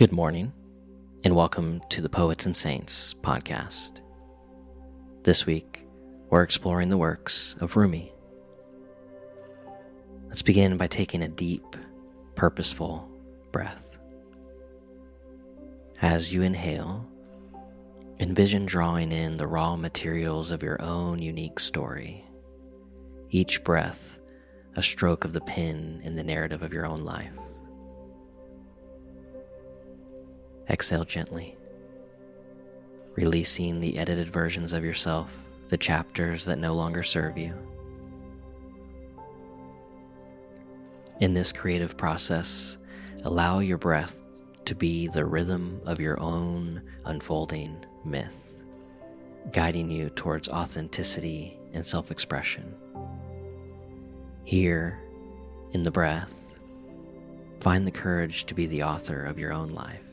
Good morning, and welcome to the Poets and Saints podcast. This week, we're exploring the works of Rumi. Let's begin by taking a deep, purposeful breath. As you inhale, envision drawing in the raw materials of your own unique story. Each breath, a stroke of the pen in the narrative of your own life. Exhale gently, releasing the edited versions of yourself, the chapters that no longer serve you. In this creative process, allow your breath to be the rhythm of your own unfolding myth, guiding you towards authenticity and self expression. Here, in the breath, find the courage to be the author of your own life.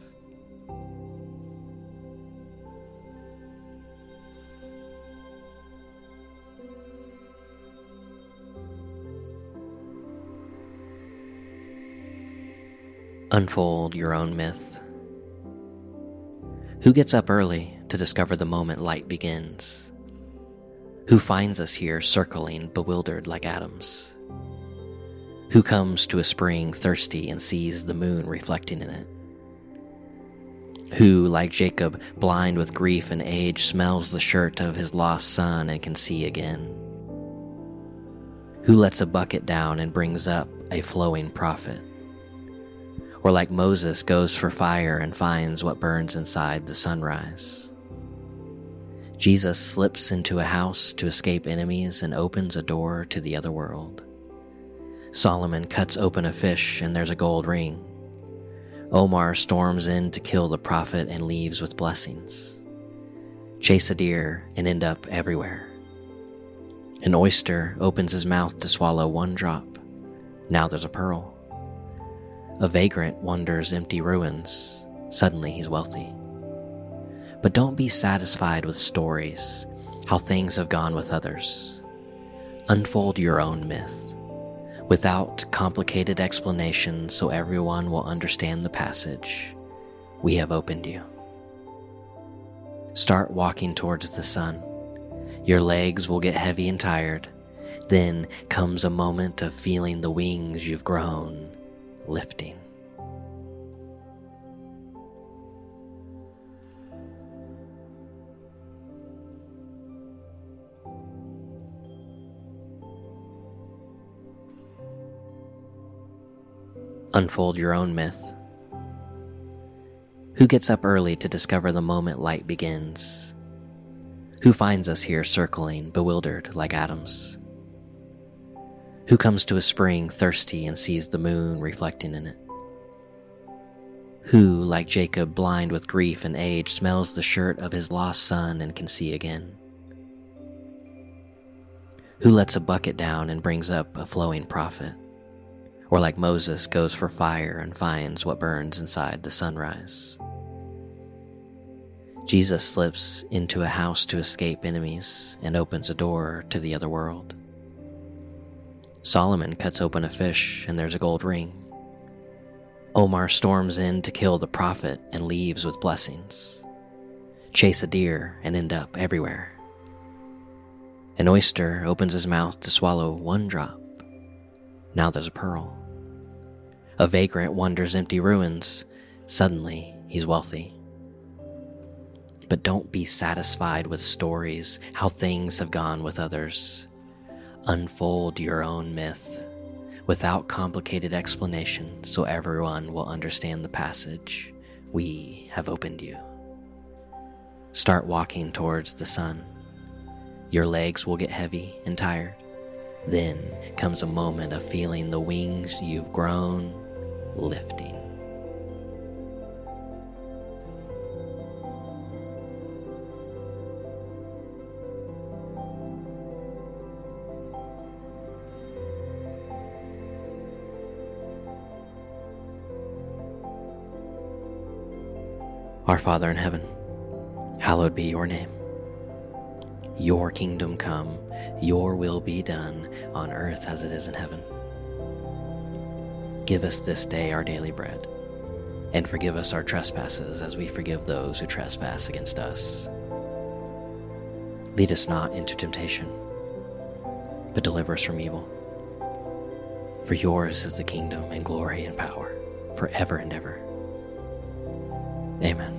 Unfold your own myth. Who gets up early to discover the moment light begins? Who finds us here circling, bewildered like atoms? Who comes to a spring thirsty and sees the moon reflecting in it? Who, like Jacob, blind with grief and age, smells the shirt of his lost son and can see again? Who lets a bucket down and brings up a flowing prophet? Or like Moses goes for fire and finds what burns inside the sunrise. Jesus slips into a house to escape enemies and opens a door to the other world. Solomon cuts open a fish and there's a gold ring. Omar storms in to kill the prophet and leaves with blessings. Chase a deer and end up everywhere. An oyster opens his mouth to swallow one drop. Now there's a pearl. A vagrant wanders empty ruins. Suddenly he's wealthy. But don't be satisfied with stories, how things have gone with others. Unfold your own myth, without complicated explanation so everyone will understand the passage. We have opened you. Start walking towards the sun. Your legs will get heavy and tired. Then comes a moment of feeling the wings you've grown lifting. Unfold your own myth. Who gets up early to discover the moment light begins? Who finds us here circling, bewildered like atoms? Who comes to a spring thirsty and sees the moon reflecting in it? Who, like Jacob, blind with grief and age, smells the shirt of his lost son and can see again? Who lets a bucket down and brings up a flowing prophet? Or, like Moses, goes for fire and finds what burns inside the sunrise? Jesus slips into a house to escape enemies and opens a door to the other world. Solomon cuts open a fish and there's a gold ring. Omar storms in to kill the prophet and leaves with blessings. Chase a deer and end up everywhere. An oyster opens his mouth to swallow one drop. Now there's a pearl. A vagrant wanders empty ruins. Suddenly, he's wealthy. But don't be satisfied with stories, how things have gone with others unfold your own myth without complicated explanation so everyone will understand the passage. We have opened you. Start walking towards the sun. Your legs will get heavy and tired. Then comes a moment of feeling the wings you've grown lifting. Our Father in heaven, hallowed be your name. Your kingdom come, your will be done on earth as it is in heaven. Give us this day our daily bread, and forgive us our trespasses as we forgive those who trespass against us. Lead us not into temptation, but deliver us from evil. For yours is the kingdom and glory and power forever and ever. Amen.